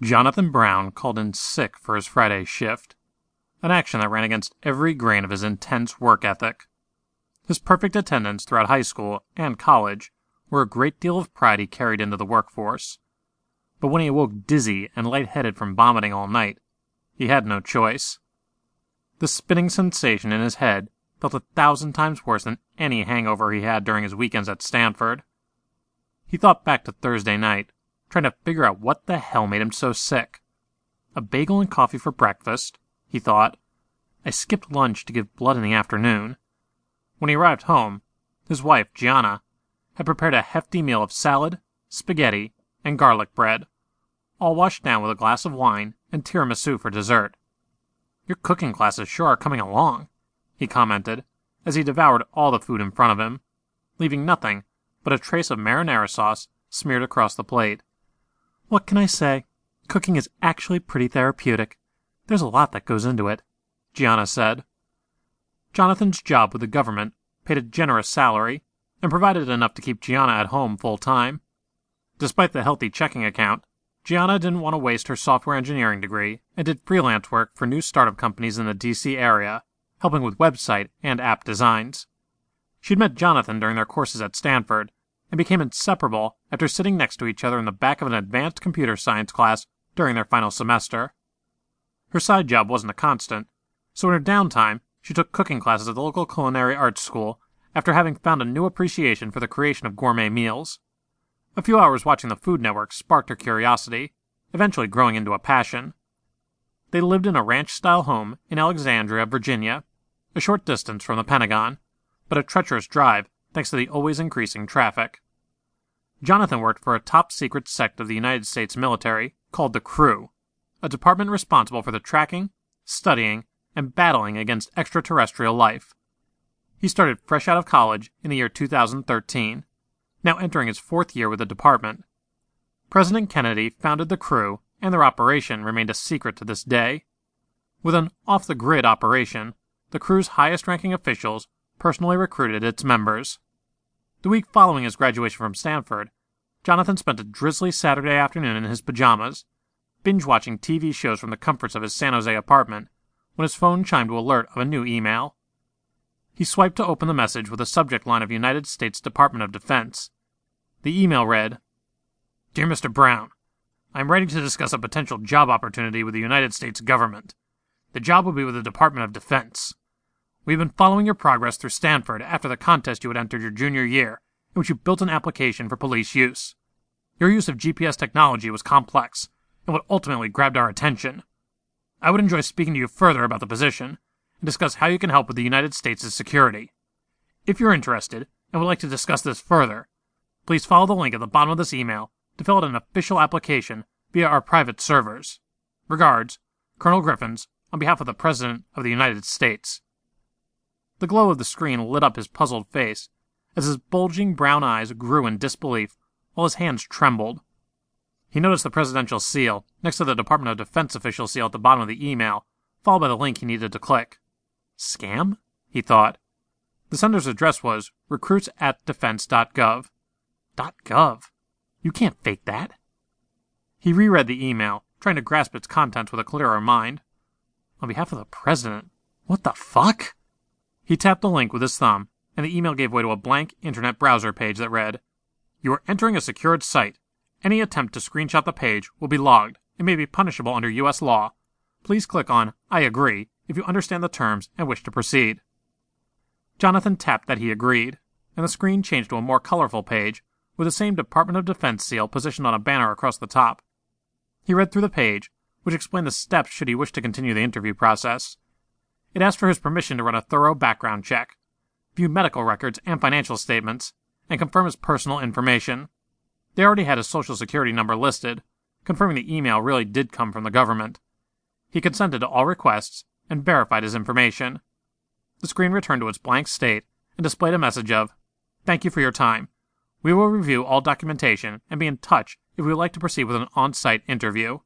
Jonathon Browne called in sick for his Friday shift, an action that ran against every grain of his intense work ethic. His perfect attendance throughout high school and college were a great deal of pride he carried into the workforce. But when he awoke dizzy and lightheaded from vomiting all night, he had no choice. The spinning sensation in his head felt a thousand times worse than any hangover he had during his weekends at Stanford. He thought back to Thursday night, trying to figure out what the hell made him so sick. A bagel and coffee for breakfast, he thought. I skipped lunch to give blood in the afternoon. When he arrived home, his wife, Gianna, had prepared a hefty meal of salad, spaghetti, and garlic bread, all washed down with a glass of wine and tiramisu for dessert. Your cooking classes sure are coming along, he commented as he devoured all the food in front of him, leaving nothing but a trace of marinara sauce smeared across the plate. What can I say? Cooking is actually pretty therapeutic. There's a lot that goes into it, Gianna said. Jonathon's job with the government paid a generous salary and provided enough to keep Gianna at home full time. Despite the healthy checking account, Gianna didn't want to waste her software engineering degree and did freelance work for new startup companies in the DC area, helping with website and app designs. She'd met Jonathon during their courses at Stanford and became inseparable after sitting next to each other in the back of an advanced computer science class during their final semester. Her side job wasn't a constant, so in her downtime, she took cooking classes at the local culinary arts school after having found a new appreciation for the creation of gourmet meals. A few hours watching the Food Network sparked her curiosity, eventually growing into a passion. They lived in a ranch style home in Alexandria, Virginia, a short distance from the Pentagon, but a treacherous drive thanks to the always increasing traffic. Jonathon worked for a top secret sect of the United States military called the Crew, a department responsible for the tracking, studying, and battling against extraterrestrial life. He started fresh out of college in the year 2013, now entering his fourth year with the department. President Kennedy founded the Crew, and their operation remained a secret to this day. With an off the grid operation, the Crew's highest ranking officials personally recruited its members. The week following his graduation from Stanford, Jonathon spent a drizzly Saturday afternoon in his pajamas, binge watching TV shows from the comforts of his San Jose apartment, when his phone chimed to alert of a new email. He swiped to open the message with a subject line of United States Department of Defense. The email read Dear Mr. Browne, I am writing to discuss a potential job opportunity with the United States government. The job will be with the Department of Defense. We have been following your progress through Stanford after the contest you had entered your junior year, in which you built an application for police use. Your use of GPS technology was complex, and what ultimately grabbed our attention. I would enjoy speaking to you further about the position, and discuss how you can help with the United States' security. If you're interested, and would like to discuss this further, please follow the link at the bottom of this email to fill out an official application via our private servers. Regards, Colonel Griffins, on behalf of the President of the United States. The glow of the screen lit up his puzzled face as his bulging brown eyes grew in disbelief while his hands trembled. He noticed the presidential seal next to the Department of Defense official seal at the bottom of the email, followed by the link he needed to click. Scam? He thought. The sender's address was recruits at defense.gov. .gov? You can't fake that. He reread the email, trying to grasp its contents with a clearer mind. On behalf of the president, what the fuck? He tapped the link with his thumb, and the email gave way to a blank internet browser page that read You are entering a secured site. Any attempt to screenshot the page will be logged and may be punishable under U.S. law. Please click on I agree if you understand the terms and wish to proceed. Jonathon tapped that he agreed, and the screen changed to a more colorful page with the same Department of Defense seal positioned on a banner across the top. He read through the page, which explained the steps should he wish to continue the interview process. It asked for his permission to run a thorough background check, view medical records and financial statements, and confirm his personal information. They already had his social security number listed, confirming the email really did come from the government. He consented to all requests and verified his information. The screen returned to its blank state and displayed a message of Thank you for your time. We will review all documentation and be in touch if we would like to proceed with an on site interview.